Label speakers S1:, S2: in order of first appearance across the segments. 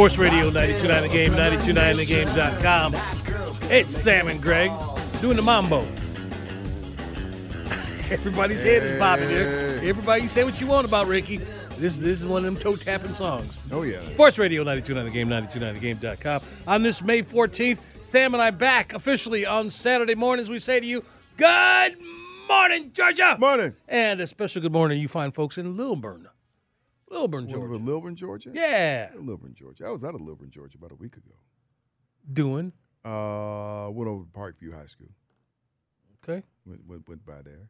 S1: Sports Radio 929 The Game, 929thegame.com. It's Sam and Greg doing the mambo. Everybody's head is bobbing there. Everybody, you say what you want about Ricky. This, this is one of them toe tapping songs.
S2: Oh, yeah.
S1: Sports Radio 929 The Game, 929thegame.com. On this May 14th, Sam and I back officially on Saturday mornings. We say to you, Good morning, Georgia.
S2: Morning.
S1: And a special good morning, you fine folks in Lilburn. Lilburn, Georgia.
S2: with Lilburn, Georgia?
S1: Yeah.
S2: Lilburn, Georgia. I was out of Lilburn, Georgia about a week ago.
S1: Doing.
S2: Uh, went over to Parkview High School.
S1: Okay.
S2: Went, went, went by there.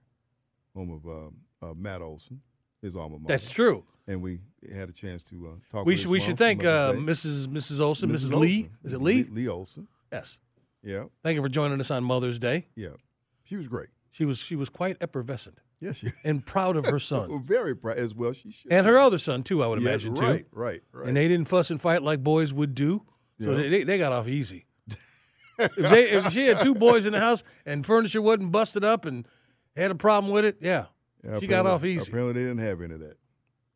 S2: Home of um, uh, Matt Olson, his alma mater.
S1: That's true.
S2: And we had a chance to uh, talk
S1: We
S2: with
S1: should we should thank uh, Mrs. Mrs. Olson, Mrs.
S2: Mrs.
S1: Lee.
S2: Olson.
S1: Is it Lee?
S2: Lee Olson.
S1: Yes.
S2: Yeah,
S1: Thank you for joining us on Mother's Day.
S2: yeah. She was great.
S1: She was she was quite effervescent
S2: Yes, she,
S1: and proud of her son
S2: very proud as well. She should.
S1: and her other son too. I would
S2: Yes,
S1: imagine too.
S2: Right, right, right.
S1: And they didn't fuss and fight like boys would do, so
S2: Yeah.
S1: they, they they got off easy. if, they, if she had two boys in the house and furniture wasn't busted up and had a problem with it, yeah,
S2: Yeah,
S1: she got off easy.
S2: Apparently, they didn't have any of that.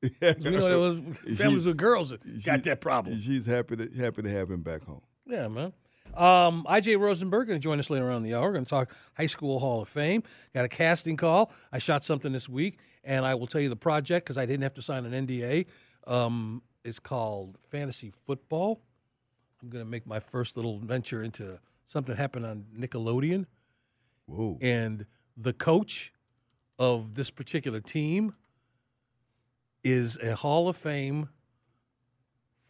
S1: You know, there was families
S2: She's-
S1: with girls that got that problem.
S2: She's happy to happy to have him back home.
S1: Yeah, man. Um, IJ Rosenberg going to join us later on in the hour. We're going to talk High School Hall of Fame. Got a casting call. I shot something this week, and I will tell you the project because I didn't have to sign an NDA. Um, it's called Fantasy Football. I'm going to make my first little venture into something happened on Nickelodeon,
S2: Whoa.
S1: and the coach of this particular team is a Hall of Fame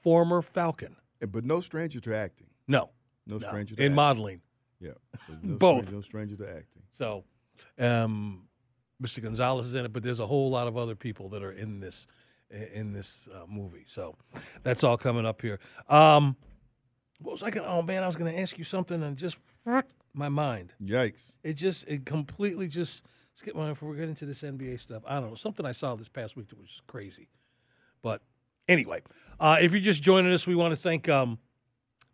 S1: former Falcon.
S2: But no stranger to acting.
S1: No,
S2: No,
S1: no,
S2: stranger to
S1: in
S2: acting.
S1: modeling.
S2: Yeah. No
S1: Both.
S2: Stranger, no stranger to acting.
S1: So, um, Mr. Gonzalez is in it, but there's a whole lot of other people that are in this in this uh, movie. So, that's all coming up here. Um, what was I going? to Oh man, I was going to ask you something and just my mind.
S2: Yikes.
S1: It just it completely just skip my mind before we get into this NBA stuff. I don't know something I saw this past week that was just crazy. But anyway, uh, if you're just joining us, we want to thank um,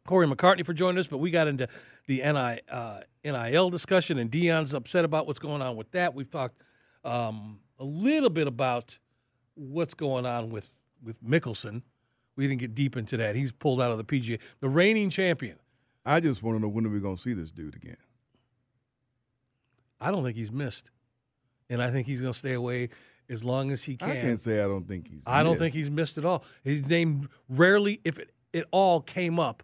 S1: Corey McCartney for joining us. But we got into the NI, uh, NIL discussion, and Dion's upset about what's going on with that. We've talked um, a little bit about what's going on with with Mickelson. We didn't get deep into that. He's pulled out of the PGA, the reigning champion.
S2: I just want to know when are we going to see this dude again?
S1: I don't think he's missed, and I think he's going to stay away as long as he can.
S2: I can't say I don't think he's.
S1: I don't
S2: missed.
S1: think he's missed at all. His name rarely, if it, it all came up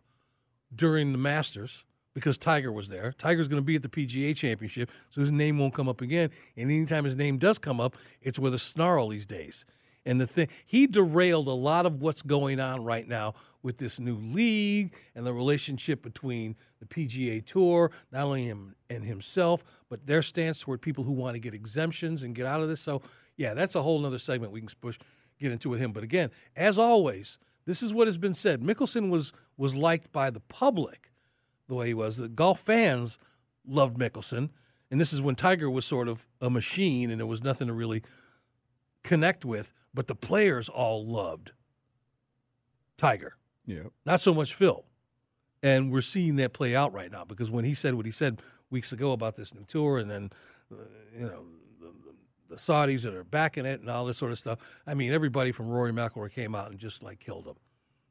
S1: during the Masters because Tiger was there. Tiger's going to be at the PGA Championship, so his name won't come up again. And anytime his name does come up, it's with a snarl these days. And the thing, he derailed a lot of what's going on right now with this new league and the relationship between the PGA Tour, not only him and himself, but their stance toward people who want to get exemptions and get out of this. So, yeah, that's a whole nother segment we can push get into with him. But again, as always, this is what has been said. Mickelson was was liked by the public the way he was. The golf fans loved Mickelson, and this is when Tiger was sort of a machine, and there was nothing to really connect with. But the players all loved Tiger,
S2: Yeah.
S1: not so much Phil. And we're seeing that play out right now because when he said what he said weeks ago about this new tour, and then uh, you know the, Saudis that are backing it and all this sort of stuff. I mean, everybody from Rory McIlroy came out and just like killed him.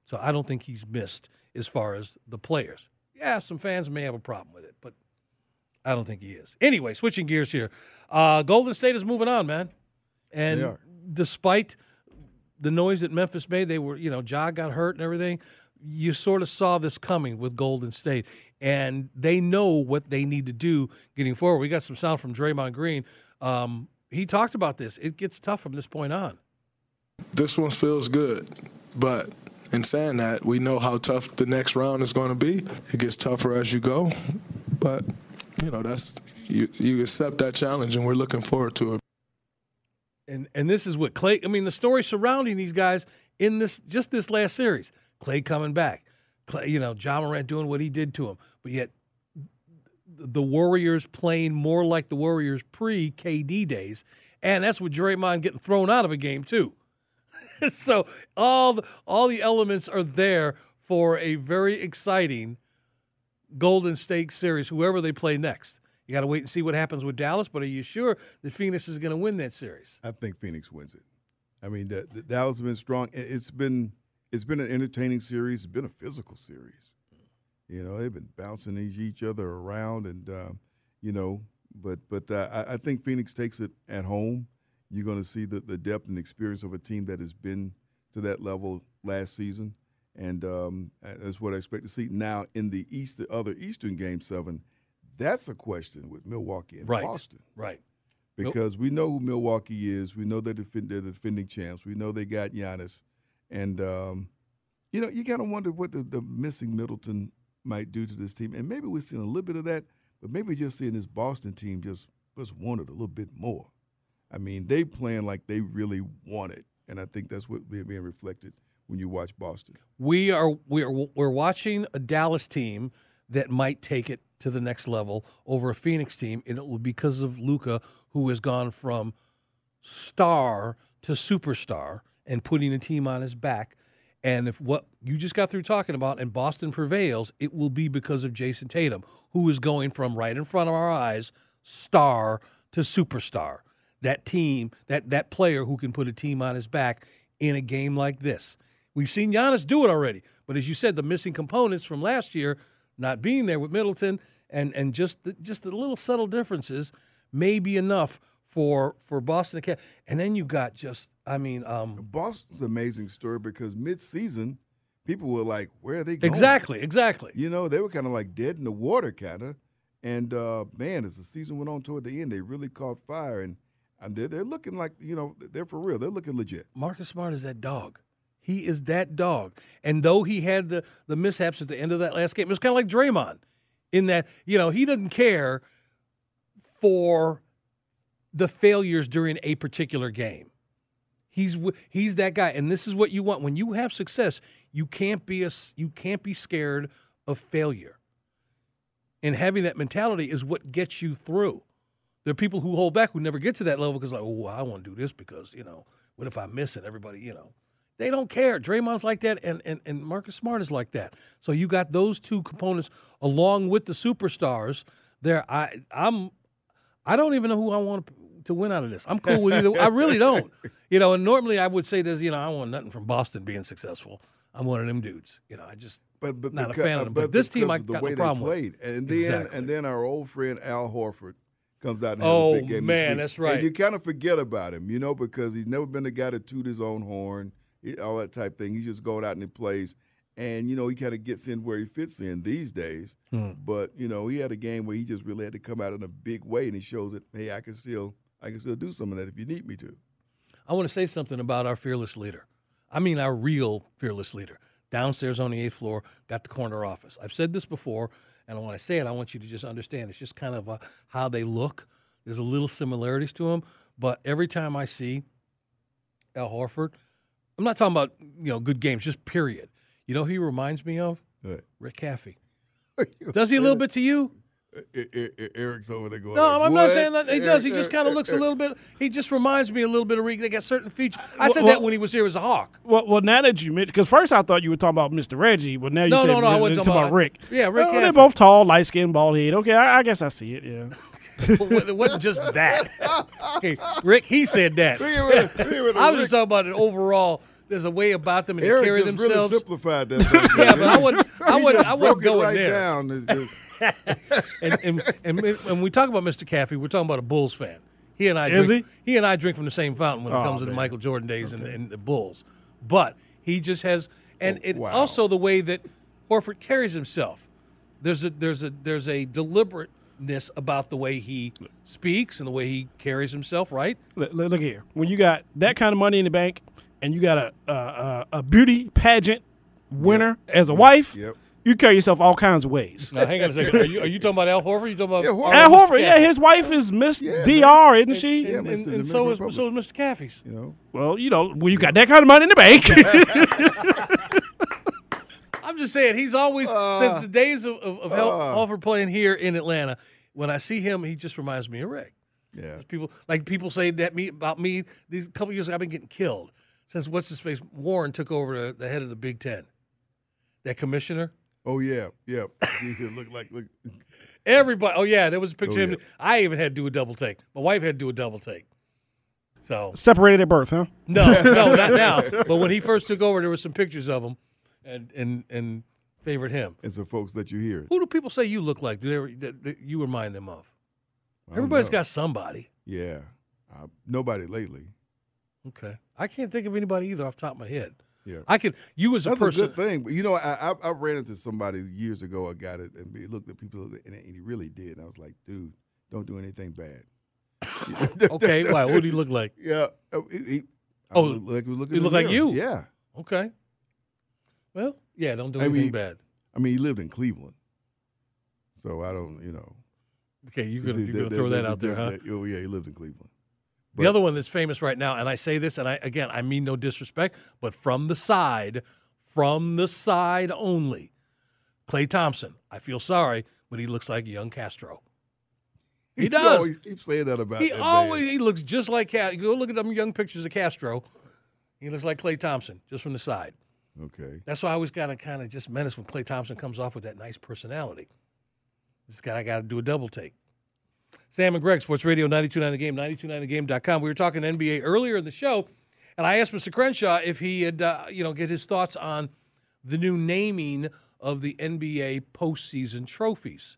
S1: So I don't think he's missed as far as the players. Yeah, some fans may have a problem with it, but I don't think he is. Anyway, switching gears here. Uh, Golden State is moving on, man. And despite the noise that Memphis made, they were, you know, Ja got hurt and everything. You sort of saw this coming with Golden State, and they know what they need to do getting forward. We got some sound from Draymond Green. Um, he talked about this. It gets tough from this point on.
S3: this one feels good, but in saying that, we know how tough the next round is going to be. It gets tougher as you go, but you know that's you. You accept that challenge, and we're looking forward to it.
S1: and and this is what Klay. I mean, the story surrounding these guys in this just this last series. Klay coming back, Klay, you know, Ja Morant doing what he did to him, but yet the Warriors playing more like the Warriors pre KD days, and that's with Draymond getting thrown out of a game too. so all the, all the elements are there for a very exciting Golden State series. Whoever they play next, you got to wait and see what happens with Dallas. But are you sure that Phoenix is going to win that series?
S2: I think Phoenix wins it. I mean, the, the Dallas has been strong. It- It's been it's been an entertaining series. It's been a physical series. You know, they've been bouncing each, each other around, and um, you know, but but uh, I, I think Phoenix takes it at home. You're going to see the, the depth and experience of a team that has been to that level last season, and um, that's what I expect to see. Now in the East, the other Eastern Game Seven, that's a question with Milwaukee and
S1: Right.
S2: Boston
S1: Right. Nope.
S2: because we know who Milwaukee is. We know they're, defend, they're the defending champs. We know they got Giannis, and um, you know you kind of wonder what the, the missing Middleton might do to this team. And maybe we're seeing a little bit of that, but maybe just seeing this Boston team just just want it a little bit more. I mean, they playing like they really want it, and I think that's what being being reflected when you watch Boston.
S1: We are we are we're watching a Dallas team that might take it to the next level over a Phoenix team, and it will be because of Luka, who has gone from star to superstar and putting a team on his back. And if what you just got through talking about and Boston prevails, it will be because of Jayson Tatum, who is going from right in front of our eyes, star to superstar. That team, that that player who can put a team on his back in a game like this. We've seen Giannis do it already, but as you said, the missing components from last year, not being there with Middleton, and and just the, just the little subtle differences, may be enough for for Boston. And then you've got just, I mean, um,
S2: Boston's an amazing story because mid-season, people were like, "Where are they going?"
S1: exactly, exactly.
S2: You know, they were kind of like dead in the water, kind of. And uh, man, as the season went on toward the end, they really caught fire, and and they're, they're looking like you know they're for real. They're looking legit.
S1: Marcus Smart is that dog. He is that dog. And though he had the the mishaps at the end of that last game, it was kind of like Draymond, in that you know he doesn't care for the failures during a particular game. He's he's that guy, and this is what you want when you have success. You can't be a you can't be scared of failure. And having that mentality is what gets you through. There are people who hold back who never get to that level because like, oh, I want to do this because you know, what if I miss it? Everybody, you know, they don't care. Draymond's like that, and and and Marcus Smart is like that. So you got those two components along with the superstars. There, I I'm I don't even know who I want to win out of this. I'm cool with either. I really don't. You know, and normally I would say this. You know, I want nothing from Boston being successful. I'm one of them dudes. You know, I just
S2: But but
S1: Not a fan of them, but this team
S2: because
S1: I
S2: of the
S1: got no
S2: way
S1: problem
S2: they
S1: with.
S2: played, and then
S1: Exactly.
S2: and then our old friend Al Horford comes out and has
S1: Oh,
S2: a big game.
S1: man, that's right.
S2: And you kind of forget about him, you know, because he's never been the guy to toot his own horn, all that type thing. He's just going out and he plays, and you know he kind of gets in where he fits in these days.
S1: Hmm.
S2: But you know he had a game where he just really had to come out in a big way, and he shows that hey, I can still I can still do some of that if you need me to.
S1: I want to say something about our fearless leader. I mean, our real fearless leader. Downstairs on the eighth floor, got the corner office. I've said this before, and when I say it, I want you to just understand it's just kind of uh how they look. There's a little similarities to them, but every time I see Al Horford, I'm not talking about you know good games, just period. You know who he reminds me of?
S2: What?
S1: Rick Caffey. Does he a little bit to you?
S2: Eric's over there going.
S1: No,
S2: like,
S1: I'm not saying that he does. He
S2: Eric-
S1: just kind of
S2: Eric-
S1: looks a little bit. He just reminds me a little bit of Rick. They got certain features. I said
S4: well-
S1: that when he was here as a Hawk.
S4: Well, well, now that you mentioned, because first I thought you were talking about Mr. Reggie, but now you
S1: No,
S4: said
S1: no, no, I
S4: you're
S1: wasn't
S4: talking
S1: talking
S4: about
S1: about-
S4: Rick.
S1: Yeah, Rick oh,
S4: Well, they're both tall, light skinned, bald head. Okay, I, I guess I see it. Yeah.
S1: It wasn't just that. Okay, Rick, he said that.
S2: Look at what- look at what
S1: I was just talking about it overall. There's a way about them and they
S2: Eric
S1: carry
S2: just
S1: themselves.
S2: really simplified that. thing.
S1: yeah, but I wouldn't. I
S2: He
S1: wouldn't. I wouldn't
S2: broke
S1: go in
S2: right
S1: there.
S2: down. It's
S1: and, and, and when we talk about Mr. Caffey, we're talking about a Bulls fan. He and I
S4: Is
S1: drink, he? and I drink from the same fountain when it
S4: Oh,
S1: comes to the. Michael Jordan days and, and the Bulls. But he just has, and
S2: Oh,
S1: it's
S2: wow.
S1: also the way that Horford carries himself. There's a there's a there's a deliberateness about the way he speaks and the way he carries himself. Right?
S4: Look, look look here. When you got that kind of money in the bank, and you got a a, a, a beauty pageant winner as a wife,
S2: Yep.
S4: You carry yourself all kinds of ways.
S1: Now, hang on a second. Are you, are you talking about Al Horford? Are you talking about
S2: Yeah, Horford.
S4: Al Horford, yeah,
S1: Caffey?
S4: his wife is Miss
S2: Yeah,
S4: Dr, isn't she?
S2: Yeah,
S1: And,
S2: Mr.
S1: and, and so is so is Mr. Caffey's.
S2: You know,
S4: Well, you know, when you got that kind of money in the bank,
S1: I'm just saying he's always uh, since the days of, of, of Hel- Halford uh. playing here in Atlanta. When I see him, he just reminds me of Rick.
S2: yeah.
S1: People like people say that me about me. These couple years ago, I've been getting killed since what's his face Warren took over the, the head of the Big Ten. That commissioner.
S2: Oh yeah, yeah. He look like look.
S1: Everybody. Oh yeah, there was a picture
S2: Oh,
S1: of him.
S2: yeah.
S1: I even had to do a double take. My wife had to do a double take. So
S4: separated at birth, huh?
S1: no, no, not now. But when he first took over, there were some pictures of him, and and and favored him.
S2: And some folks that you hear.
S1: Who do people say you look like? Do they, that, that you remind them of?
S2: I don't
S1: Everybody's
S2: know.
S1: got somebody.
S2: Yeah. Uh, nobody lately.
S1: Okay, I can't think of anybody either off the top of my head.
S2: Yeah.
S1: I could. You as a
S2: That's
S1: person.
S2: a good thing. But you know, I, I I ran into somebody years ago. I got it and he looked at people and, he really did. And I was like, dude, don't do anything bad.
S1: Okay, why? What do he look like?
S2: Yeah. uh, He, he, I
S1: Oh,
S2: looked like he was looking.
S1: he
S2: in
S1: look like you?
S2: Yeah.
S1: Okay. Well, yeah, don't do
S2: I
S1: anything
S2: mean,
S1: bad.
S2: I mean, he lived in Cleveland, so I don't, you know.
S1: Okay, you're gonna, you're gonna throw that out there, huh?
S2: Oh yeah, he lived in Cleveland.
S1: The other one that's famous right now, and I say this, and I again, I mean no disrespect, but from the side, from the side only, Klay Thompson. I feel sorry, but he looks like young Castro. He does.
S2: always keep saying that about
S1: He
S2: that
S1: always
S2: man.
S1: he looks just like Cat. Go look at them young pictures of Castro. He looks like Klay Thompson, just from the side.
S2: Okay.
S1: That's why I always got to kind of just menace when Klay Thompson comes off with that nice personality. This guy, I got to do a double take. Sam and Greg, Sports Radio 929 The Game, 929thegame.com. We were talking NBA earlier in the show, and I asked Mr. Crenshaw if he had, uh, you know, get his thoughts on the new naming of the NBA postseason trophies.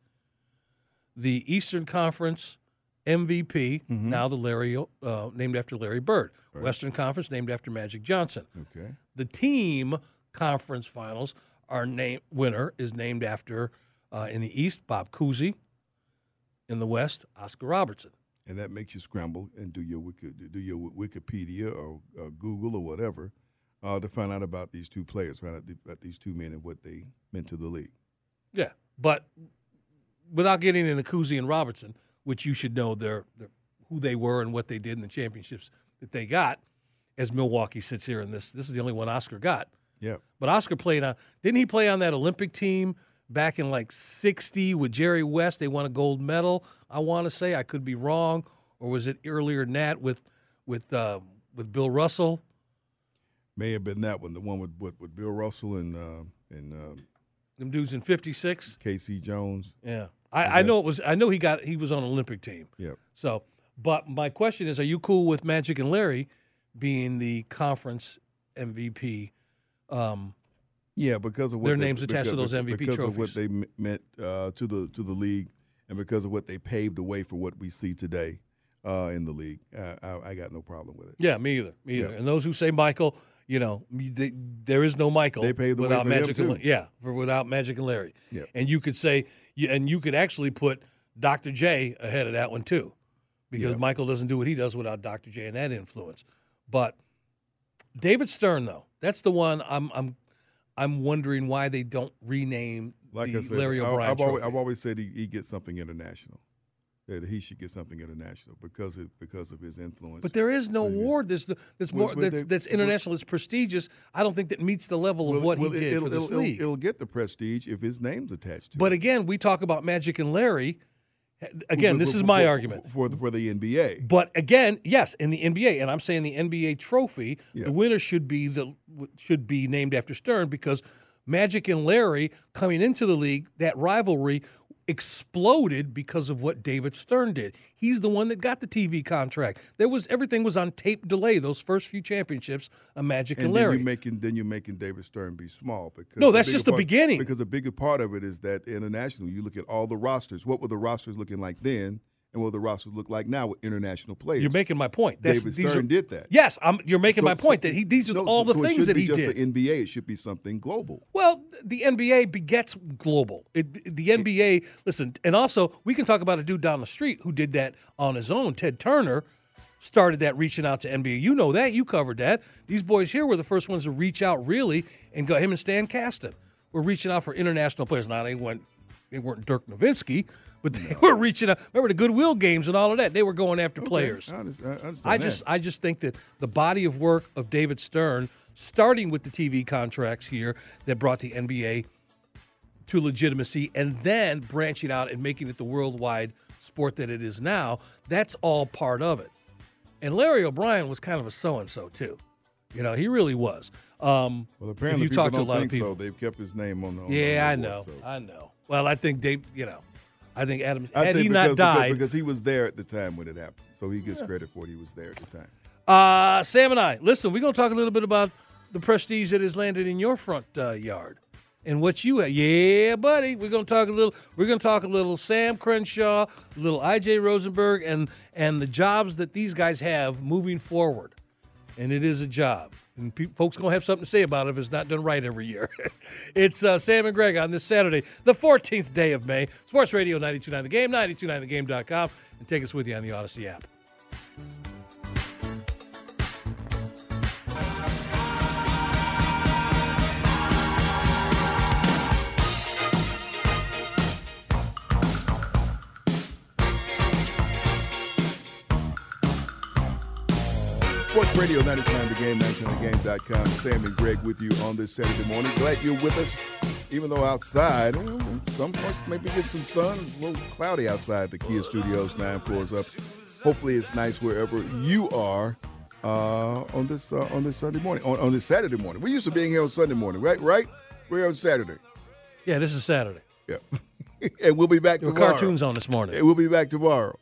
S1: The Eastern Conference MVP, now the Larry, uh, named after Larry Bird. Western Conference, named after Magic Johnson.
S2: Okay.
S1: The team conference finals our named winner is named after uh, in the East Bob Cousy, in the West Oscar Robertson.
S2: And that makes you scramble and do your Wiki, do your Wikipedia or uh, Google or whatever uh, to find out about these two players, find out about these two men and what they meant to the league.
S1: Yeah, but without getting into Cousy and Robertson, which you should know their, their who they were and what they did in the championships that they got, as Milwaukee sits here in this. This is the only one Oscar got.
S2: Yeah.
S1: But Oscar played on. Didn't he play on that Olympic team back in like '60 with Jerry West? They won a gold medal. I want to say I could be wrong, or was it earlier than that with with uh, with Bill Russell?
S2: May have been that one, the one with with, with Bill Russell and uh, and uh,
S1: Them dudes in '56.
S2: K.C. Jones.
S1: Yeah, I, I know it was. I know he got. He was on Olympic team.
S2: Yeah.
S1: So, but my question is, are you cool with Magic and Larry being the conference MVP? Um,
S2: Yeah, because of what
S1: Their
S2: they-
S1: names attached to those MVP
S2: because of what they meant uh, to the to the league, and because of what they paved the way for what we see today uh, in the league. Uh, I, I got no problem with it.
S1: yeah, me either. Me either.
S2: Yeah.
S1: And those who say Michael, you know, they, there is no Michael
S2: They paved the way
S1: without
S2: for
S1: Magic. and, yeah, for without Magic and Larry.
S2: Yeah.
S1: And you could say, and you could actually put Dr. J ahead of that one too, because
S2: Yeah.
S1: Michael doesn't do what he does without Dr. J and that influence. But David Stern, though, that's the one I'm I'm I'm wondering why they don't rename
S2: Like
S1: the
S2: I said,
S1: Larry O'Brien
S2: have always. I've always said he, he gets something international. that he should get something international because of because of his influence.
S1: But there is no award that's that's more
S2: but
S1: that's,
S2: they-
S1: that's international, that's prestigious. I don't think that meets the level of
S2: Well,
S1: what
S2: well,
S1: he
S2: it-
S1: did
S2: it'll,
S1: for this
S2: it'll-
S1: league.
S2: It'll, get the prestige if his name's attached to
S1: but
S2: it.
S1: again, we talk about Magic and Larry. Again,
S2: For-
S1: this
S2: for-
S1: is my
S2: for-
S1: argument.
S2: for the, for the NBA.
S1: But again, yes, in the NBA, and I'm saying the NBA trophy,
S2: Yeah.
S1: the winner should be the should be named after Stern because Magic and Larry coming into the league, that rivalry exploded because of what David Stern did. He's the one that got the TV contract. There was everything was on tape delay. Those first few championships a Magic and,
S2: and then
S1: Larry.
S2: you're making then you're making David Stern be small because
S1: No, that's
S2: bigger
S1: just the
S2: part-
S1: beginning.
S2: Because a bigger part of it is that international, you look at all the rosters. What were the rosters looking like then, and what the rosters look like now with international players?
S1: You're making my point. That's,
S2: David Stern
S1: are,
S2: did that.
S1: Yes, I'm, you're making
S2: So-
S1: my point
S2: so-
S1: that he these are all the
S2: so it
S1: things that
S2: be
S1: he
S2: just
S1: did.
S2: The NBA, it should be something global.
S1: Well, the NBA begets global. It, the NBA, listen, and also we can talk about a dude down the street who did that on his own. Ted Turner started that reaching out to NBA. You know that. You covered that. These boys here were the first ones to reach out really and go. Him and Stan Kasten were reaching out for international players. Now they went. They weren't Dirk Nowitzki, but they were reaching out. Remember the Goodwill games and all of that. They were going after players.
S2: I understand, I understand
S1: I
S2: that.
S1: just I just think that the body of work of David Stern, starting with the TV contracts here that brought the NBA to legitimacy, and then branching out and making it the worldwide sport that it is now, that's all part of it. And Larry O'Brien was kind of a so and so too. You know, he really was. Um,
S2: well, apparently
S1: you
S2: people
S1: talk to a lot of people,
S2: so. They've kept his name on the. On
S1: yeah, I know,
S2: award, so.
S1: I know. Well, I think they, you know, I think Adam
S2: I
S1: had
S2: think
S1: he
S2: because,
S1: not died,
S2: because, he was there at the time when it happened, so he gets credit for it. He was there at the time.
S1: Uh, Sam and I, listen, we're going to talk a little bit about the prestige that has landed in your front uh, yard and what you have. Yeah, buddy. We're going to talk a little. We're going to talk a little Sam Crenshaw, a little I.J. Rosenberg, and and the jobs that these guys have moving forward. And it is a job. And pe- folks to have something to say about it if it's not done right every year. it's uh, Sam and Greg on this Saturday, the 14th day of May. Sports Radio 929 The Game, 929thegame.com, and take us with you on the Audacy app.
S2: Sports Radio 99 The Game, 99thegame.com. Sam and Greg with you on this Saturday morning. Glad you're with us, even though outside, know, some parts maybe get some sun. A little cloudy outside the Kia Studios, nine floors up. Hopefully, it's nice wherever you are uh, on this uh, on this Sunday morning, on, on this Saturday morning. We're used to being here on Sunday morning, right? Right? We're here on Saturday.
S1: Yeah, this is Saturday.
S2: Yeah. and we'll be back
S1: There
S2: tomorrow.
S1: cartoons on this morning.
S2: And we'll be back tomorrow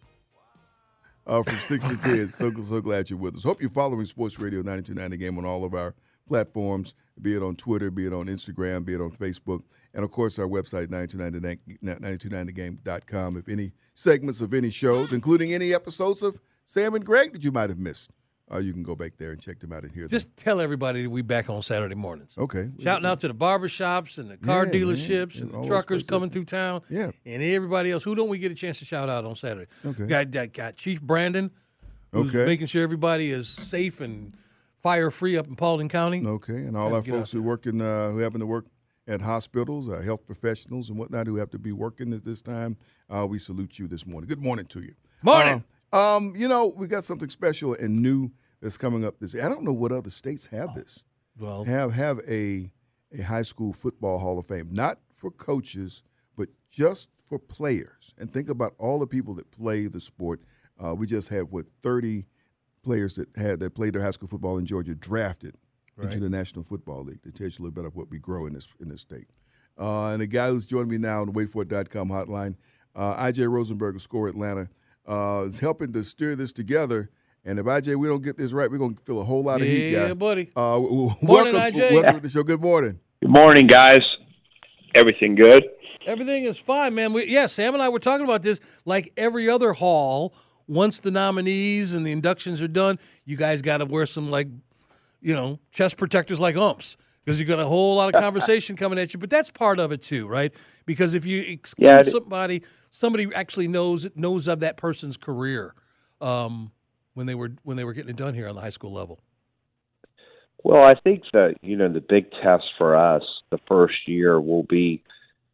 S2: uh, from 6 to 10. So, so glad you're with us. Hope you're following Sports Radio 929 The Game on all of our platforms, be it on Twitter, be it on Instagram, be it on Facebook, and of course our website, 929thegame.com. If any segments of any shows, including any episodes of Sam and Greg that you might have missed, uh, you can go back there and check them out and hear them.
S1: Just tell everybody that we back on Saturday mornings.
S2: Okay.
S1: Shouting out to the barbershops and the car
S2: Yeah,
S1: dealerships and
S2: And
S1: the truckers coming through town.
S2: Yeah.
S1: And everybody else. Who don't we get a chance to shout out on Saturday?
S2: Okay.
S1: Got, got, got Chief Brandon, who's
S2: Okay.
S1: making sure everybody is safe and fire free up in Paulding County.
S2: Okay, and all our folks who work in, uh, who happen to work at hospitals, uh, health professionals, and whatnot who have to be working at this time, uh, we salute you this morning. Good morning to you.
S1: Morning.
S2: Um, you know, we got something special and new that's coming up this. Year. I don't know what other states have this.
S1: Well,
S2: Have have a a high school football Hall of Fame, not for coaches, but just for players. And think about all the people that play the sport. Uh, we just had what thirty players that had that played their high school football in Georgia drafted into the National Football League. To tell you a little bit of what we grow in this in this state. Uh, and the guy who's joining me now on the waitforit.com hotline, uh, IJ Rosenberg of Score Atlanta, uh, is helping to steer this together. And if IJ, we don't get this right, we're going to feel a whole lot of heat, guy.
S1: Yeah, buddy.
S2: Uh, w- w-
S1: Morning,
S2: welcome,
S1: IJ.
S2: welcome to the show. Good morning.
S5: Good morning, guys. Everything good?
S1: Everything is fine, man. We, yeah, Sam and I were talking about this like every other hall. Once the nominees and the inductions are done, you guys got to wear some like, you know, chest protectors like umps because you've got a whole lot of conversation coming at you. But that's part of it too, right? Because if you exclude
S5: Yeah,
S1: somebody, somebody actually knows knows of that person's career um, when they were when they were getting it done here on the high school level.
S5: Well, I think that you know the big test for us the first year will be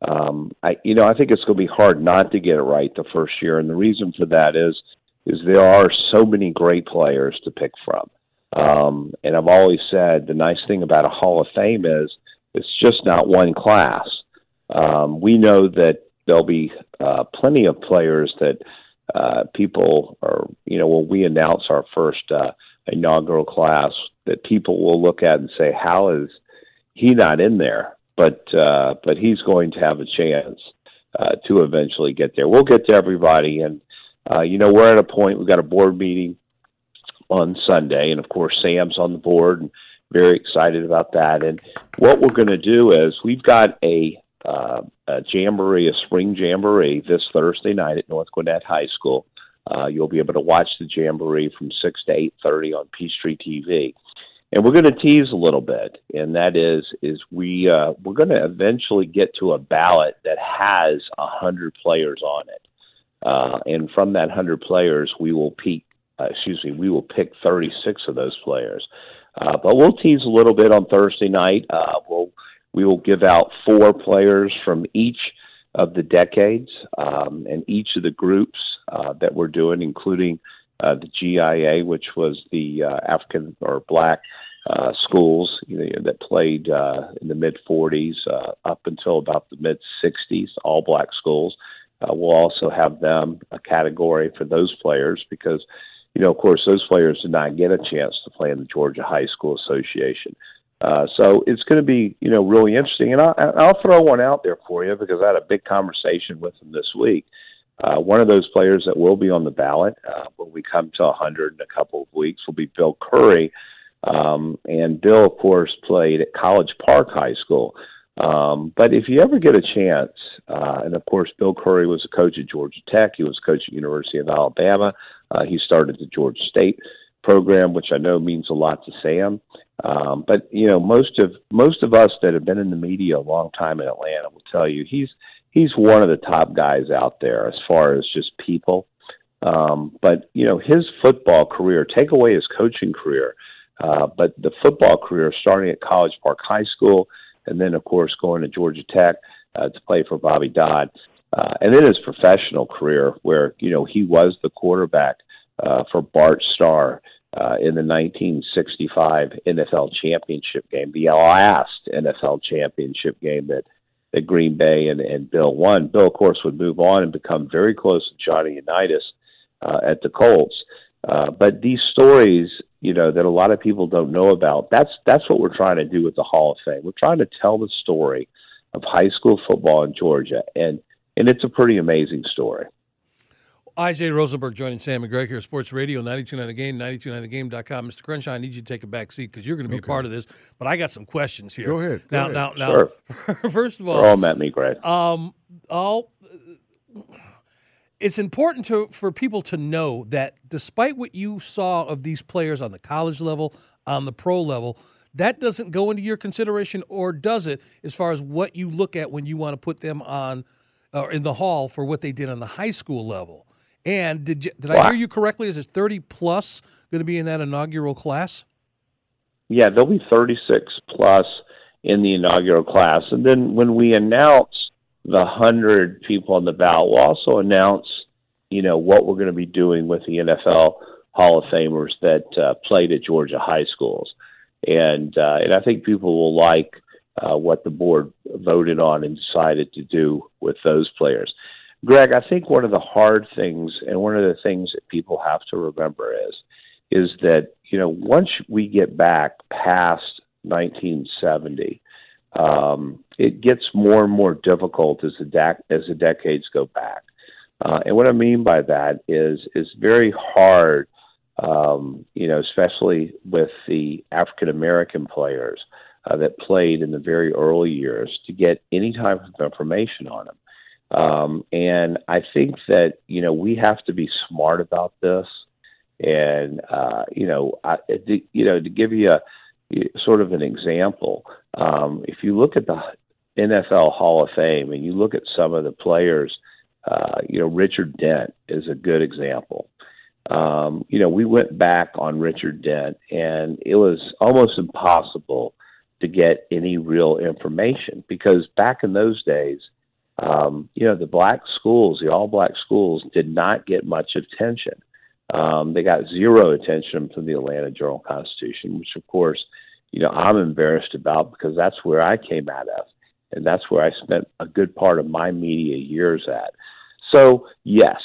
S5: Um, I, you know, I think it's going to be hard not to get it right the first year, and the reason for that is, is there are so many great players to pick from. Um, and I've always said the nice thing about a Hall of Fame is it's just not one class. Um, we know that there'll be uh, plenty of players that uh, people are, you know, when we announce our first uh, inaugural class, that people will look at and say, "How is he not in there?" But uh, but he's going to have a chance uh, to eventually get there. We'll get to everybody, and uh, you know, we're at a point. We've got a board meeting on Sunday, and of course, Sam's on the board, and very excited about that. And what we're going to do is we've got a uh, a jamboree, a spring jamboree this Thursday night at North Gwinnett High School. Uh, you'll be able to watch the jamboree from six to eight thirty on Peachtree TV, and we're going to tease a little bit, and that is is we uh, we're going to eventually get to a ballot that has a hundred players on it, uh, and from that hundred players, we will peak. Uh, excuse me, we will pick 36 of those players. Uh, but we'll tease a little bit on Thursday night. Uh, we'll we will give out four players from each of the decades um, and each of the groups uh, that we're doing, including uh, the GIA, which was the uh, African or Black uh, schools you know, that played uh, in the mid 40s uh, up until about the mid 60s, all black schools. Uh, we'll also have them a category for those players because, you know, of course, those players did not get a chance to play in the Georgia High School Association. Uh, so it's going to be, you know, really interesting. And I'll, I'll throw one out there for you because I had a big conversation with them this week. Uh, one of those players that will be on the ballot uh, when we come to 100 in a couple of weeks will be Bill Curry. Um, and Bill, of course, played at College Park High School. Um, but if you ever get a chance, uh, and of course, Bill Curry was a coach at Georgia Tech. He was a coach at the University of Alabama. Uh, he started the Georgia State program, which I know means a lot to Sam. Um, but you know, most of most of us that have been in the media a long time in Atlanta will tell you he's he's one of the top guys out there as far as just people. Um, but you know, his football career, take away his coaching career, uh, but the football career starting at College Park High School, and then of course going to Georgia Tech uh, to play for Bobby Dodd, uh, and then his professional career, where you know he was the quarterback uh, for Bart Starr uh, in the 1965 NFL championship game, the last NFL championship game that that Green Bay and, and Bill won. Bill, of course, would move on and become very close to Johnny Unitas uh, at the Colts. Uh, but these stories, you know, that a lot of people don't know about, that's that's what we're trying to do with the Hall of Fame. We're trying to tell the story of high school football in Georgia, and and it's a pretty amazing story.
S1: IJ Rosenberg joining Sam and Greg here, Sports Radio, 929 The Game, 929thegame.com. Mr. Crenshaw, I need you to take a back seat because you're going to be
S2: Okay.
S1: a part of this, but I got some questions here.
S2: Go ahead, go
S1: now,
S2: ahead.
S1: now, now, first of all,
S5: They're all met me, Greg.
S1: um, all it's important to for people to know that despite what you saw of these players on the college level, on the pro level, that doesn't go into your consideration, or does it? As far as what you look at when you want to put them on or in the hall for what they did on the high school level. And did you, did I hear you correctly? Is it thirty plus going to be in that inaugural class?
S5: Yeah, there'll be 36 plus in the inaugural class. And then when we announce the 100 people on the ballot, we'll also announce, you know, what we're going to be doing with the NFL Hall of Famers that uh, played at Georgia high schools. And, uh, and I think people will like uh, what the board voted on and decided to do with those players. Greg, I think one of the hard things and one of the things that people have to remember is is that you know once we get back past 1970, um, it gets more and more difficult as the dec- as the decades go back. Uh, and what I mean by that is it's very hard, um, you know, especially with the African American players uh, that played in the very early years to get any type of information on them. Um, and I think that you know we have to be smart about this. And uh, you know, I, you know, to give you a sort of an example, um, if you look at the NFL Hall of Fame and you look at some of the players, uh, you know, Richard Dent is a good example. Um, you know, we went back on Richard Dent, and it was almost impossible to get any real information because back in those days, um, you know, the black schools, the all black schools, did not get much attention. Um, they got zero attention from the Atlanta Journal Constitution, which, of course, you know, I'm embarrassed about because that's where I came out of, and that's where I spent a good part of my media years at. So, yes,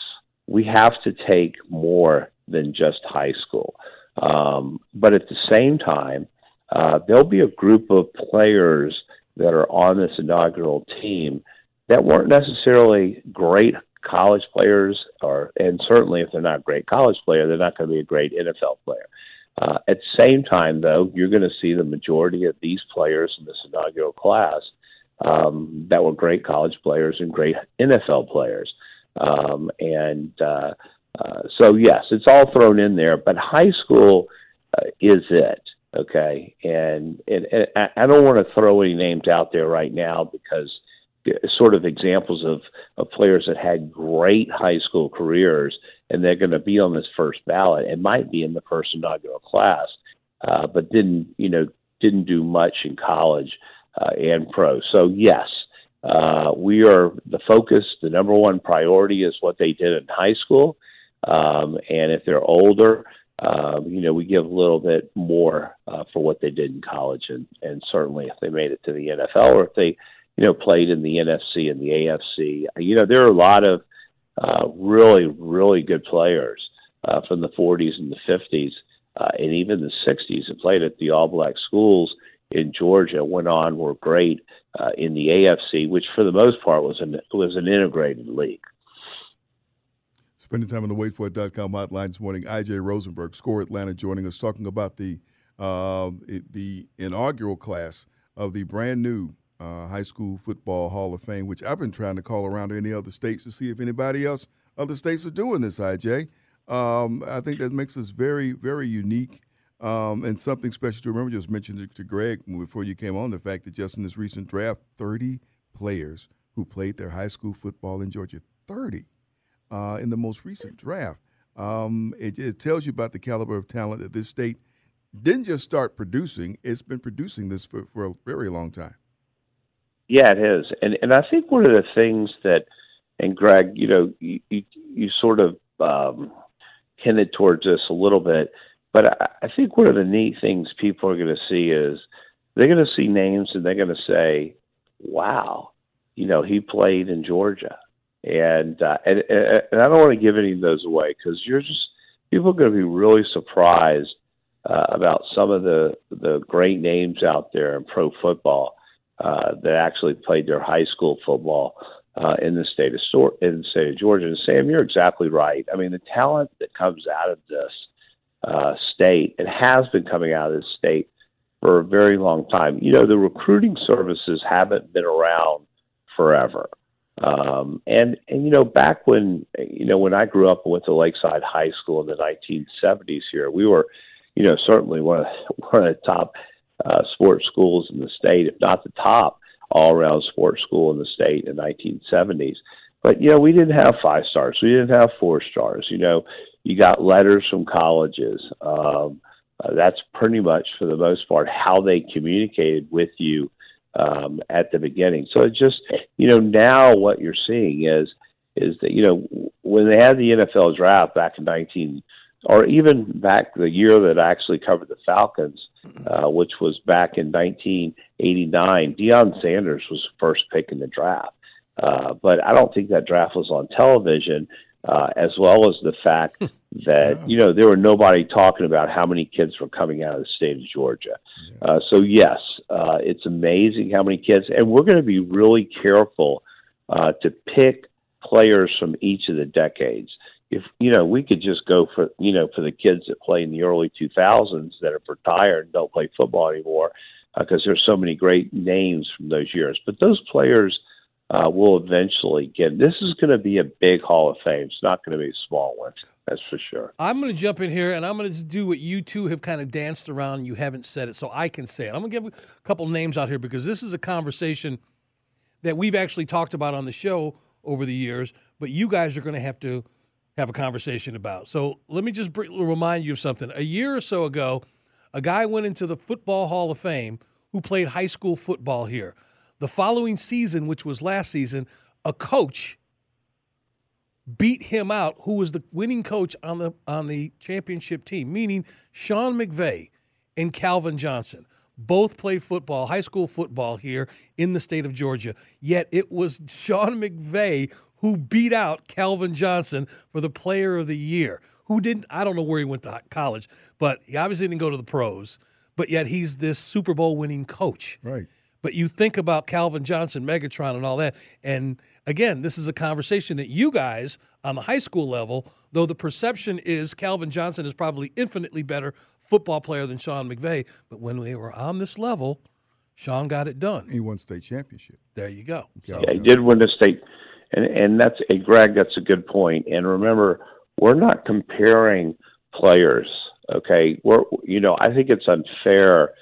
S5: we have to take more than just high school. Um, but at the same time, uh, there'll be a group of players that are on this inaugural team that weren't necessarily great college players, or and certainly if they're not a great college player, they're not going to be a great NFL player. Uh, at the same time, though, you're going to see the majority of these players in this inaugural class um, that were great college players and great NFL players. Um, and uh, uh, so, yes, it's all thrown in there, but high school uh, is it. Okay, and, and, and I don't want to throw any names out there right now because sort of examples of, of players that had great high school careers and they're going to be on this first ballot and might be in the first inaugural class, uh, but didn't you know didn't do much in college uh, and pro. So yes, uh, we are the focus. The number one priority is what they did in high school, um, and if they're older. Um, you know, we give a little bit more uh, for what they did in college, and, and certainly if they made it to the NFL or if they you know, played in the NFC and the AFC. You know, there are a lot of uh, really, really good players uh, from the 40s and the 50s uh, and even the 60s that played at the All Black schools in Georgia. Went on, were great uh, in the AFC, which for the most part was an was an integrated league.
S2: Spending time on the waitfor.com hotline this morning, IJ Rosenberg, Score Atlanta, joining us, talking about the uh, the inaugural class of the brand new uh, High School Football Hall of Fame, which I've been trying to call around to any other states to see if anybody else, other states are doing this, IJ. Um, I think that makes us very, very unique um, and something special to remember. Just mentioned it to Greg before you came on the fact that just in this recent draft, 30 players who played their high school football in Georgia, 30 uh, in the most recent draft. Um, it, it tells you about the caliber of talent that this state didn't just start producing, it's been producing this for, for a very long time.
S5: Yeah, it is, and and I think one of the things that, and Greg, you know, you you, you sort of um, hinted towards this a little bit, but I, I think one of the neat things people are going to see is they're going to see names and they're going to say, "Wow, you know, he played in Georgia," and uh, and, and I don't want to give any of those away because you're just people are going to be really surprised uh, about some of the the great names out there in pro football uh, that actually played their high school football uh, in the state of in the state of Georgia. And Sam, you're exactly right. I mean, the talent that comes out of this uh, state and has been coming out of this state for a very long time. You know, the recruiting services haven't been around forever. Um, and and you know, back when you know when I grew up and went to Lakeside High School in the 1970s here, we were, you know, certainly one of one of the top uh, sports schools in the state, if not the top all around sports school in the state in the 1970s. But, you know, we didn't have five stars. We didn't have four stars. You know, you got letters from colleges. Um, uh, that's pretty much, for the most part, how they communicated with you um, at the beginning. So it just, you know, now what you're seeing is, is that, you know, when they had the NFL draft back in 19, or even back the year that I actually covered the Falcons, uh, which was back in 1989. Deion Sanders was the first pick in the draft. Uh, but I don't think that draft was on television, uh, as well as the fact that, you know, there were nobody talking about how many kids were coming out of the state of Georgia. Uh, so, yes, uh, it's amazing how many kids, and we're going to be really careful uh, to pick players from each of the decades if you know we could just go for you know for the kids that play in the early 2000s that are retired and don't play football anymore because uh, there's so many great names from those years. But those players uh, will eventually get this is going to be a big hall of fame. It's not going to be a small one that's for sure.
S1: I'm going to jump in here and i'm going to do what you two have kind of danced around. And you haven't said it so i can say it. I'm going to give a couple names out here because this is a conversation that we've actually talked about on the show over the years but you guys are going to have to have a conversation about. So let me just remind you of something. A year or so ago, a guy went into the Football Hall of Fame who played high school football here. The following season, which was last season, a coach beat him out who was the winning coach on the on the championship team, meaning Sean McVay and Calvin Johnson. Both played football, high school football here in the state of Georgia. Yet it was Sean McVay who beat out Calvin Johnson for the player of the year. Who didn't I don't know where he went to college, but he obviously didn't go to the pros. But yet he's this Super Bowl winning coach.
S2: Right.
S1: But you think about Calvin Johnson, Megatron, and all that. And again, this is a conversation that you guys on the high school level, though the perception is Calvin Johnson is probably infinitely better football player than Sean McVay. But when they were on this level, Sean got it done.
S2: He won state championship.
S1: There you go.
S5: Yeah, he did win the state, and and that's a Greg. That's a good point. And remember, we're not comparing players. Okay, we're you know I think it's unfair.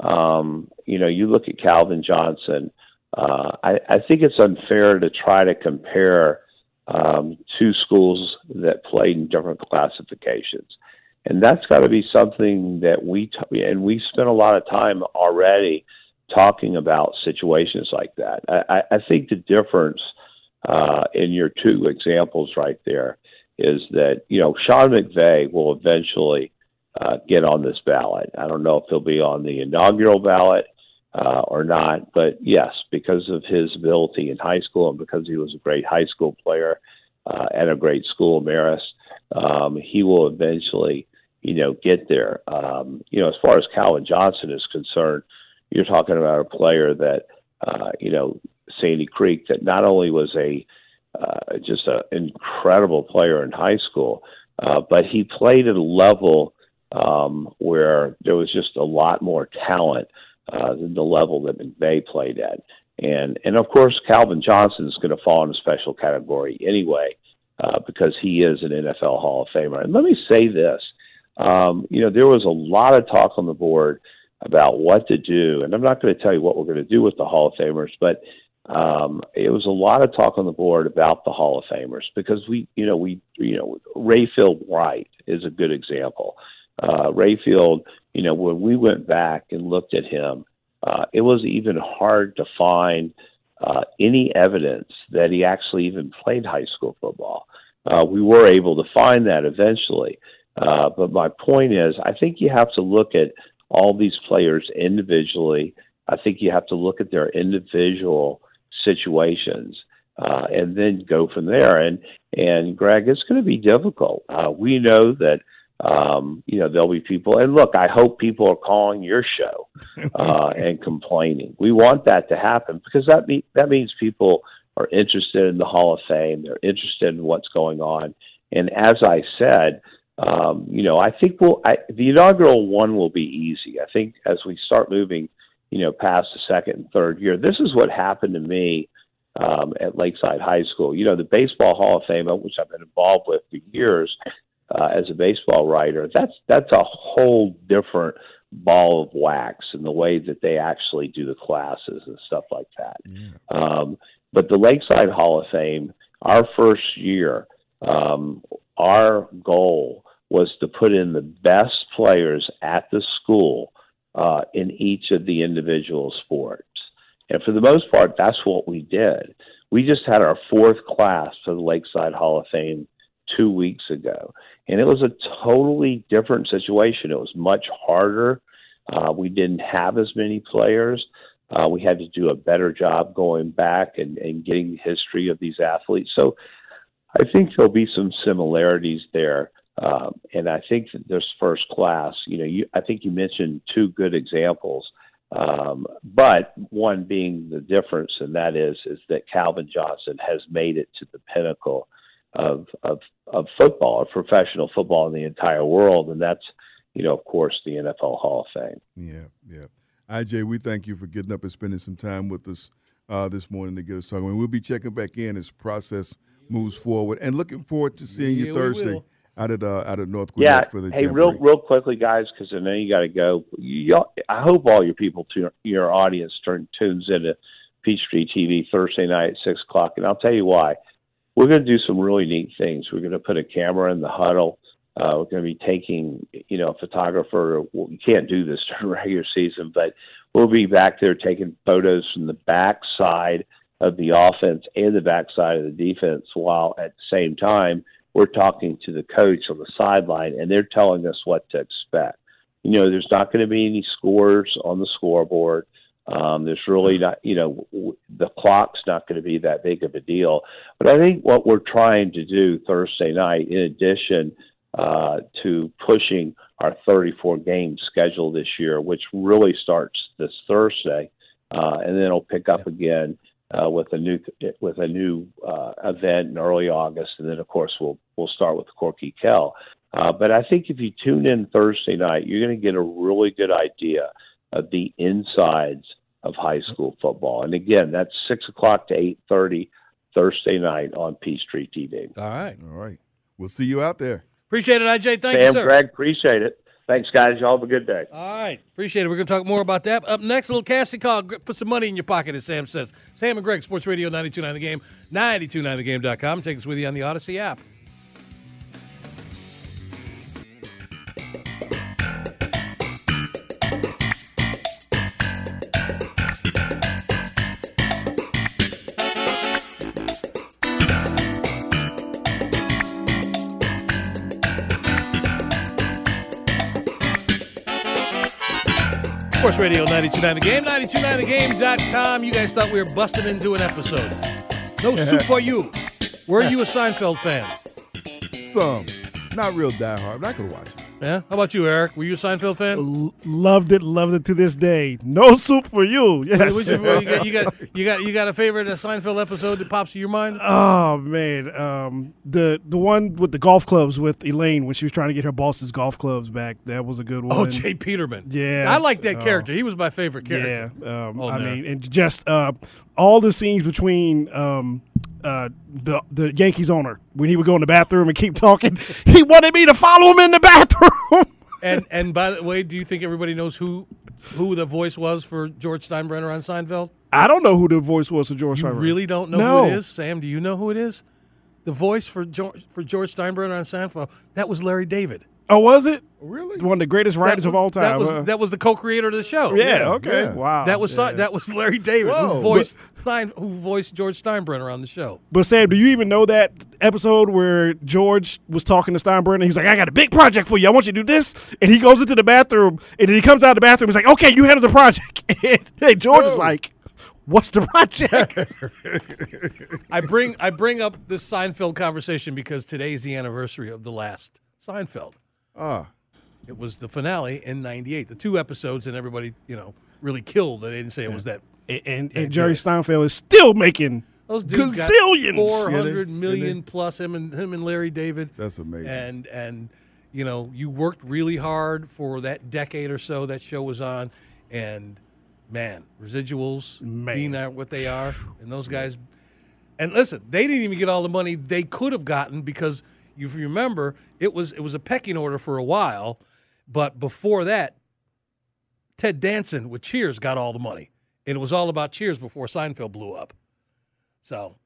S5: Um, you know, you look at Calvin Johnson. Uh, I, I think it's unfair to try to compare um, two schools that played in different classifications, and that's got to be something that we t- and we spent a lot of time already talking about situations like that. I, I think the difference uh, in your two examples right there is that you know Sean McVay will eventually uh, get on this ballot. I don't know if he'll be on the inaugural ballot uh, or not, but yes, because of his ability in high school and because he was a great high school player uh, at a great school, Marist, um, he will eventually, you know, get there. Um, you know, as far as Calvin Johnson is concerned, you're talking about a player that, uh, you know, Sandy Creek, that not only was a uh, just an incredible player in high school, uh, but he played at a level um, where there was just a lot more talent uh, than the level that McVay played at. And and of course, Calvin Johnson is going to fall in a special category anyway uh, because he is an NFL Hall of Famer. And let me say this: um, you know, there was a lot of talk on the board about what to do, and I'm not going to tell you what we're going to do with the Hall of Famers, but um, it was a lot of talk on the board about the Hall of Famers because we, you know, we, you know, Rayfield Wright is a good example uh, Rayfield, you know, when we went back and looked at him, uh, it was even hard to find uh, any evidence that he actually even played high school football. Uh, we were able to find that eventually. Uh, but my point is, I think you have to look at all these players individually. I think you have to look at their individual situations uh, and then go from there. And and Greg, it's going to be difficult. Uh, we know that um, you know, there'll be people. And look, I hope people are calling your show uh, and complaining. We want that to happen because that me- that means people are interested in the Hall of Fame. They're interested in what's going on. And as I said, um, you know, I think we'll I, the inaugural one will be easy. I think as we start moving, you know, past the second and third year, this is what happened to me um, at Lakeside High School. You know, the Baseball Hall of Fame, which I've been involved with for years, uh, as a baseball writer, that's that's a whole different ball of wax in the way that they actually do the classes and stuff like that.
S2: Yeah.
S5: Um, but the Lakeside Hall of Fame, our first year, um, our goal was to put in the best players at the school uh, in each of the individual sports. And for the most part, that's what we did. We just had our fourth class for the Lakeside Hall of Fame two weeks ago. And it was a totally different situation. It was much harder. Uh, we didn't have as many players. Uh, we had to do a better job going back and, and getting the history of these athletes. So I think there'll be some similarities there. Um, and I think that this first class, you know, you, I think you mentioned two good examples. Um, but one being the difference, and that is is that Calvin Johnson has made it to the pinnacle of of of football, of professional football in the entire world, and that's you know, of course, the NFL Hall of Fame.
S2: Yeah, yeah. IJ, we thank you for getting up and spending some time with us uh, this morning to get us talking. We'll be checking back in as process moves forward, and looking forward to seeing you
S1: we
S2: Thursday out at uh, out of North
S5: Yeah.
S2: For the
S5: hey,
S2: Jamboree.
S5: real real quickly, guys, because I know you got to go. Y'all, I hope all your people, to, your audience, turn tunes into Peachtree TV Thursday night at six o'clock, and I'll tell you why. We're going to do some really neat things. We're going to put a camera in the huddle. Uh, we're going to be taking, you know, a photographer. Well, we can't do this during regular season, but we'll be back there taking photos from the back side of the offense and the backside of the defense, while at the same time we're talking to the coach on the sideline and they're telling us what to expect. You know, there's not going to be any scores on the scoreboard. Um, there's really not, you know, w- the clock's not going to be that big of a deal. But I think what we're trying to do Thursday night, in addition uh, to pushing our 34 game schedule this year, which really starts this Thursday, uh, and then it'll pick up again uh, with a new with a new uh, event in early August, and then of course we'll we'll start with Corky Kell. Uh, but I think if you tune in Thursday night, you're going to get a really good idea of the insides of high school football. And again, that's six o'clock to eight thirty Thursday night on Peachtree TV.
S1: All right.
S2: All right. We'll see you out there.
S1: Appreciate it, IJ. Thank
S5: Sam,
S1: you, sir.
S5: Greg, appreciate it. Thanks, guys. Y'all have a good day.
S1: All right. Appreciate it. We're going to talk more about that. Up next, a little casting call. Put some money in your pocket, as Sam says. Sam and Greg, Sports Radio 929 The Game, 929thegame.com. Take us with you on the Audacy app. Radio 929 The Game, 929thegame.com. You guys thought we were busting into an episode. No soup for you. Were you a Seinfeld fan?
S2: Some. Not real diehard, but I could watch it.
S1: Yeah. How about you, Eric? Were you a Seinfeld fan?
S4: L- loved it, loved it to this day. No soup for you. Yes.
S1: Which- you, got, you got you got you got a favorite uh, Seinfeld episode that pops to your mind?
S4: Oh man, um, the the one with the golf clubs with Elaine when she was trying to get her boss's golf clubs back. That was a good one.
S1: Oh, J. Peterman.
S4: Yeah,
S1: I like that
S4: Oh.
S1: character. He was my favorite character.
S4: Yeah, um,
S1: Oh,
S4: I
S1: man.
S4: mean, and just uh, all the scenes between um, uh, the the Yankees owner when he would go in the bathroom and keep talking. He wanted me to follow him in the bathroom.
S1: And and by the way, do you think everybody knows who who the voice was for George Steinbrenner on Seinfeld?
S4: I don't know who the voice was for George.
S1: You
S4: Steinbrenner.
S1: really don't know
S4: no.
S1: who it is, Sam? Do you know who it is? The voice for George for George Steinbrenner on Seinfeld that was Larry David.
S4: Oh, was it?
S2: Really?
S4: One of the greatest writers
S1: That
S4: of all time.
S1: That was
S4: huh?
S1: that was the co-creator of the show.
S4: yeah,
S2: Yeah,
S4: Okay.
S2: yeah.
S4: Wow.
S1: That was
S4: yeah.
S1: Si- that was Larry David
S2: Whoa.
S1: who voiced Stein, who voiced George Steinbrenner on the show.
S4: But Sam, do you even know that episode where George was talking to Steinbrenner? He's like, "I got a big project for you. I want you to do this." And he goes into the bathroom, and then he comes out of the bathroom. He's like, "Okay, you handle the project." and George is like, "What's the project?"
S1: I bring I bring up this Seinfeld conversation because today's the anniversary of the last Seinfeld.
S2: Ah,
S1: It was the finale in '98. The two episodes, and everybody you know really killed. They didn't say it was that.
S4: and, and, and Jerry Seinfeld is still making
S1: Those dudes
S4: Gazillions.
S1: got four
S2: Yeah,
S1: million plus him and him and Larry David.
S2: that's amazing.
S1: and and you know you worked really hard for that decade or so that show was on and man residuals
S4: Man.
S1: being at what they are and those guys and listen they didn't even get all the money they could have gotten because you if you remember it was it was a pecking order for a while but before that ted danson with cheers got all the money and it was all about cheers before seinfeld blew up so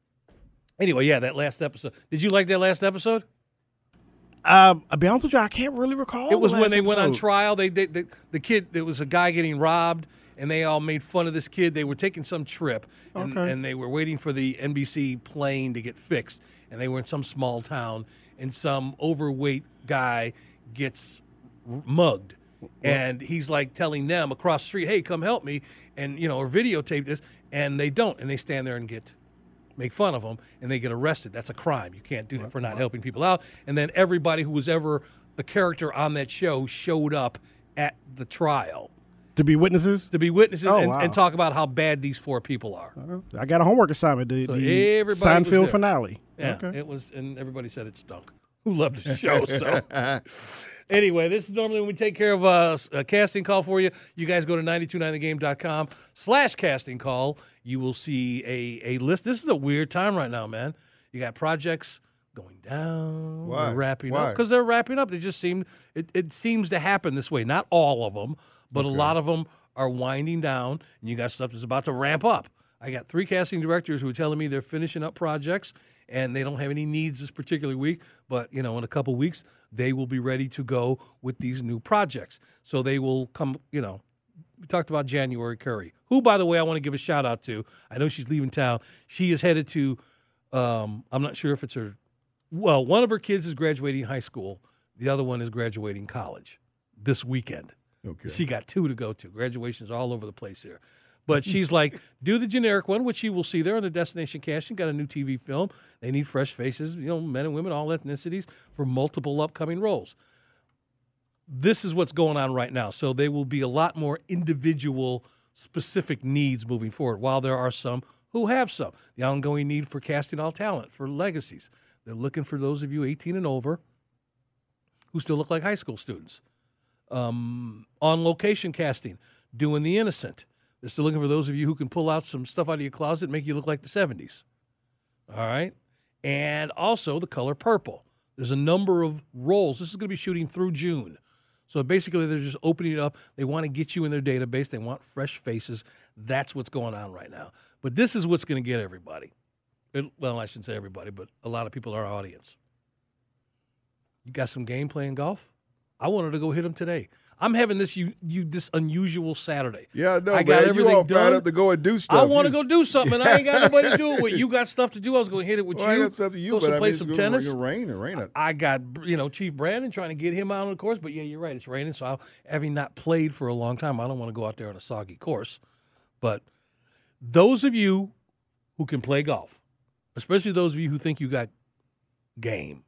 S1: anyway yeah that last episode did you like that last episode
S4: Um, I'll be honest with you, I can't really recall.
S1: It was
S4: the
S1: when they went on trial. They, they, they the kid there was a guy getting robbed, and they all made fun of this kid. They were taking some trip, and,
S4: Okay.
S1: and they were waiting for the NBC plane to get fixed, and they were in some small town, and some overweight guy gets mugged, and he's like telling them across the street, "Hey, come help me," and you know, or videotape this, and they don't, and they stand there and get make fun of them and they get arrested. That's a crime. You can't do that for not helping people out. And then everybody who was ever a character on that show showed up at the trial
S4: to be witnesses.
S1: to be witnesses
S4: Oh,
S1: and,
S4: wow.
S1: and talk about how bad these four people are.
S4: I got a homework assignment. The,
S1: So
S4: the
S1: everybody
S4: Seinfeld finale.
S1: Yeah,
S4: Okay.
S1: it was, and everybody said it stunk. Who loved the show? So anyway, this is normally when we take care of uh, a, a casting call for you. You guys go to 929thegame.com slash casting call. You will see a, a list. This is a weird time right now, man. You got projects going down,
S2: Why?
S1: wrapping
S2: Why?
S1: up because they're wrapping up. They just seem it, it seems to happen this way. Not all of them, but a lot of them are winding down, and you got stuff that's about to ramp up. I got three casting directors who are telling me they're finishing up projects and they don't have any needs this particular week, but you know, in a couple weeks they will be ready to go with these new projects. So they will come, you know, we talked about January Curry, who, by the way, I want to give a shout out to. I know she's leaving town. She is headed to. Um, I'm not sure if it's her. Well, one of her kids is graduating high school. The other one is graduating college this weekend.
S2: Okay.
S1: She got two to go to. Graduations all over the place here. But she's like, do the generic one, which you will see there on the destination casting. Got a new TV film. They need fresh faces, you know, men and women, all ethnicities, for multiple upcoming roles. This is what's going on right now. So they will be a lot more individual, specific needs moving forward, while there are some who have some. The ongoing need for casting all talent, for legacies. They're looking for those of you 18 and over who still look like high school students um, on location casting, doing the innocent. They're still looking for those of you who can pull out some stuff out of your closet make you look like the 70s. All right. And also the color purple. There's a number of roles. This is going to be shooting through June. So basically, they're just opening it up. They want to get you in their database. They want fresh faces. That's what's going on right now. But this is what's going to get everybody. It, well, I shouldn't say everybody, but a lot of people in our audience. You got some game playing golf? I wanted to go hit them today. I'm having this you, you this unusual Saturday.
S2: Yeah, no,
S1: I got
S2: man,
S1: everything
S2: you all
S1: done.
S2: up to go and do stuff.
S1: I want to go do something, and I ain't got nobody to do it with. You got stuff to do. I was going to hit it with
S2: Well, I
S1: you.
S2: got stuff to you,
S1: go
S2: but I
S1: play
S2: mean,
S1: some tennis.
S2: rain or rain.
S1: I got you know Chief Brandon trying to get him out on the course, but yeah, you're right. It's raining, so I, having not played for a long time, I don't want to go out there on a soggy course. But those of you who can play golf, especially those of you who think you got game,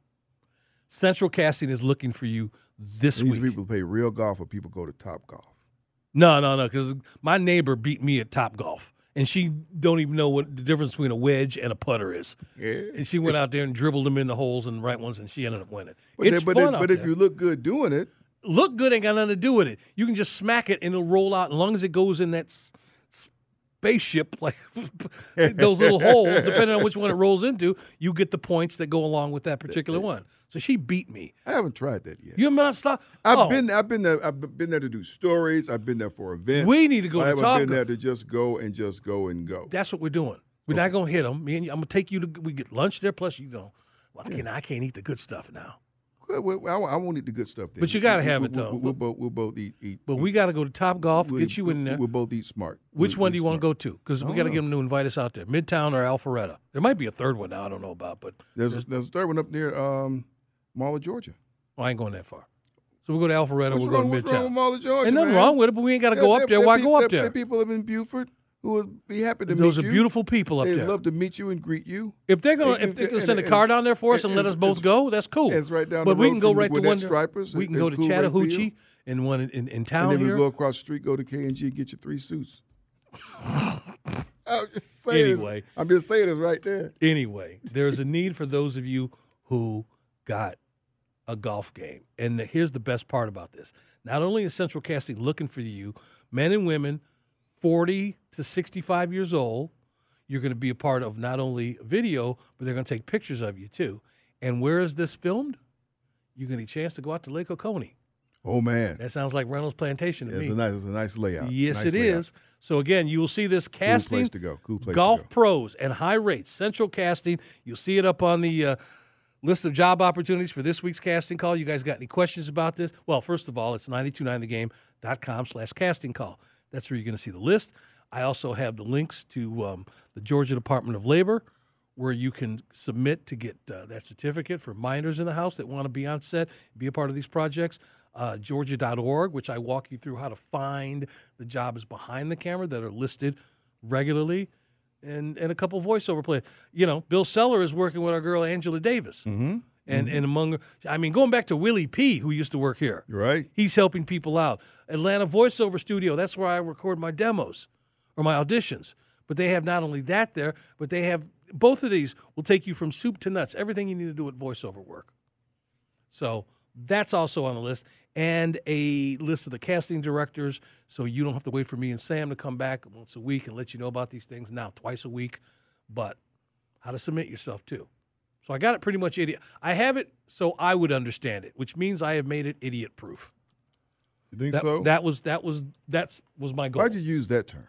S1: Central Casting is looking for you this
S2: These
S1: week.
S2: These people play real golf or people go to Top Golf.
S1: No, no, no, because my neighbor beat me at Top Golf, and she don't even know what the difference between a wedge and a putter is.
S2: Yeah.
S1: And she went out there and dribbled them in the holes and the right ones, and she ended up winning.
S2: But,
S1: it's
S2: then- but,
S1: fun
S2: if,
S1: out
S2: but if
S1: there.
S2: you look good doing it,
S1: look good ain't got nothing to do with it. You can just smack it and it'll roll out. As long as it goes in that s- spaceship, like those little holes, depending on which one it rolls into, you get the points that go along with that particular one. So she beat me.
S2: I haven't tried that yet.
S1: You have not stopped.
S2: I've
S1: oh,
S2: been I've been there I've been there to do stories. I've been there for events.
S1: We need to go
S2: I
S1: to
S2: haven't
S1: Top
S2: been there to just go and just go and go.
S1: That's what we're doing. We're not gonna hit them. Me and you, I'm gonna take you to. We get lunch there. Plus, you know, well, I, can't, I can't eat the good stuff now.
S2: Well, well, I, I won't eat the good stuff. Then.
S1: But you gotta
S2: We-
S1: have
S2: we-
S1: it, though.
S2: we- We'll, both we'll both eat. eat
S1: But we got to go to Top Golf.
S2: we-
S1: Get you in there.
S2: We'll both eat smart.
S1: Which
S2: We'll
S1: one do you want to go to? Because we got to get them to invite us out there. Midtown or Alpharetta. There might be a third one now. I don't know about, but
S2: There's a, there's a third one up near um, Mall of Georgia.
S1: well, I ain't going that far. So we'll go to Alpharetta.
S2: What's
S1: we'll
S2: wrong,
S1: go to
S2: wrong
S1: Midtown.
S2: of Georgia?
S1: Ain't nothing
S2: man?
S1: wrong with it, but we ain't got to go up there. Why go up
S2: there? people live in Buford who would be happy to
S1: Those
S2: meet you.
S1: Those are beautiful people up there.
S2: They'd love to meet you and greet you.
S1: If they're gonna,
S2: And-
S1: if they're gonna
S2: and-
S1: send a car down there for us and let us both go, that's cool.
S2: It's right down
S1: But we can go right to one.
S2: Stripers.
S1: We can go to
S2: cool.
S1: Chattahoochee and one in, in, in town
S2: and then
S1: here.
S2: we go across the street, go to K and G, get your three suits. I'm just saying.
S1: Anyway.
S2: I'm just saying it's right there.
S1: Anyway, there's a need for those of you who got a golf game. And the, here's the best part about this. Not only is Central Casting looking for you, men and women 40 to 65 years old, you're going to be a part of not only video, but they're going to take pictures of you too. And where is this filmed? You're going to get a chance to go out to Lake Oconee.
S2: Oh man,
S1: That sounds like Reynolds Plantation to
S2: it's
S1: me.
S2: a nice, it's a nice layout.
S1: Yes,
S2: Nice
S1: it
S2: layout.
S1: is. So again, you will see this casting
S2: place to go. Cool place to
S1: golf
S2: go.
S1: pros and high rates. Central Casting. You'll see it up on the uh, list of job opportunities for this week's casting call. You guys got any questions about this? Well, first of all, it's 929thegame.com slash casting call. That's where you're going to see the list. I also have the links to um, the Georgia Department of Labor, where you can submit to get uh, that certificate for minors in the house that want to be on set, be a part of these projects. Uh, Georgia.org, which I walk you through how to find the jobs behind the camera that are listed regularly, and and a couple voiceover players. You know, Bill Seller is working with our girl Angela Davis, mm-hmm. and and among, I mean, going back to Willie P, who used to work here.
S2: Right.
S1: He's helping people out. Atlanta Voiceover Studio, that's where I record my demos or my auditions. But they have not only that there, but they have both of these will take you from soup to nuts, everything you need to do with voiceover work. So that's also on the list, and a list of the casting directors, so you don't have to wait for me and Sam to come back once a week and let you know about these things. Now twice a week, but how to submit yourself too. So I got it pretty much idiot. I have it so I would understand it, which means I have made it idiot proof.
S2: You think
S1: That,
S2: so?
S1: that was that was that's was my goal
S2: Why'd you use that term?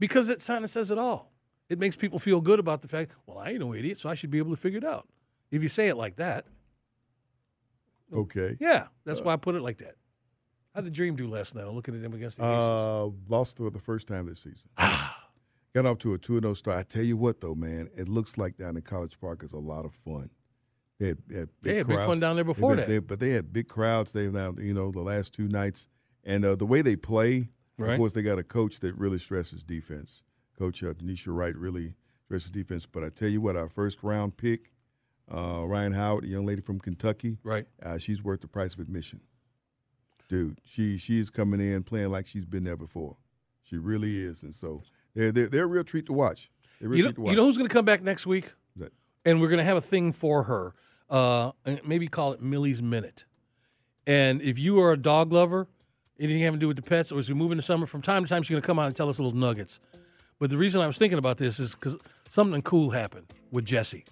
S1: because it kind of says it all. It makes people feel good about the fact, well, I ain't no idiot, so I should be able to figure it out. If you say it like that,
S2: Okay.
S1: yeah, that's why I put it like that. How'd the Dream do last night? I'm looking at them against the Aces.
S2: Uh, lost for the first time this season. Got off to a 2 0 start. I tell you what, though, man, it looks like down in College Park is a lot of fun. They had, they had big
S1: They had big fun down there before
S2: they-
S1: that.
S2: but they had big crowds. They've now, you know, the last two nights. And uh, the way they play,
S1: Right.
S2: of course, they got a coach that really stresses defense. Coach uh, Tanisha Wright really stresses defense. But I tell you what, our first round pick, uh, Rhyne Howard, a young lady from Kentucky,
S1: Right.
S2: uh, she's worth the price of admission. Dude, she she's coming in playing like she's been there before. She really is, and so they're they're, they're a real treat to watch. They're a real
S1: You know,
S2: treat to watch.
S1: you know who's going to come back next week?
S2: That-
S1: And we're going to have a thing for her. Uh, maybe call it Millie's Minute. And if you are a dog lover, anything having to do with the pets, or as we move into summer, from time to time she's going to come out and tell us little nuggets. But the reason I was thinking about this is because something cool happened with Jessie.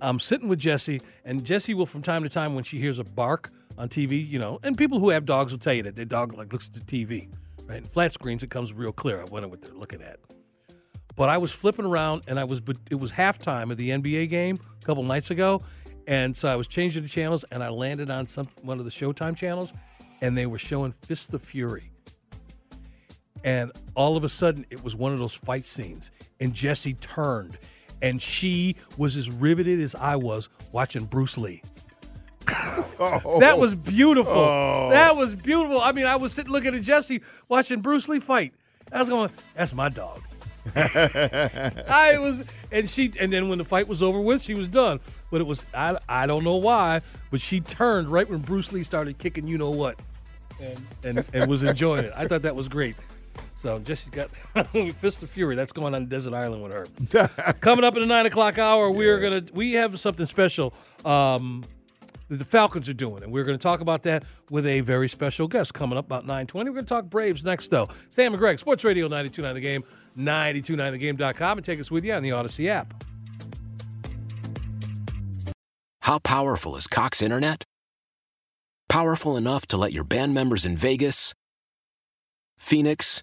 S1: I'm sitting with Jesse, and Jesse will, from time to time, when she hears a bark on TV, you know, and people who have dogs will tell you that their dog like looks at the TV, right? In flat screens, it comes real clear. I wonder what they're looking at. But I was flipping around, and I was, it was halftime of the NBA game a couple nights ago, and so I was changing the channels, and I landed on some one of the Showtime channels, and they were showing Fist of Fury. And all of a sudden, it was one of those fight scenes, and Jesse turned, and she was as riveted as I was watching Bruce Lee. Oh. That was beautiful.
S2: Oh.
S1: That was beautiful. I mean, I was sitting looking at Jesse watching Bruce Lee fight. I was going, "That's my dog." I was, and she, and then when the fight was over with, she was done. But it was, I, I don't know why, but she turned right when Bruce Lee started kicking, you know what, and and, and was enjoying it. I thought that was great. So Jesse's got Fist of Fury. That's going on Desert Island with her. Coming up in the nine o'clock hour, we are gonna we have something special. Um, the Falcons are doing, and we're going to talk about that with a very special guest coming up about 9.20. We're going to talk Braves next, though. Sam and Greg, Sports Radio 92.9 The Game, 929thegame.com, and take us with you on the Audacy app.
S6: How powerful is Cox Internet? Powerful enough to let your band members in Vegas, Phoenix,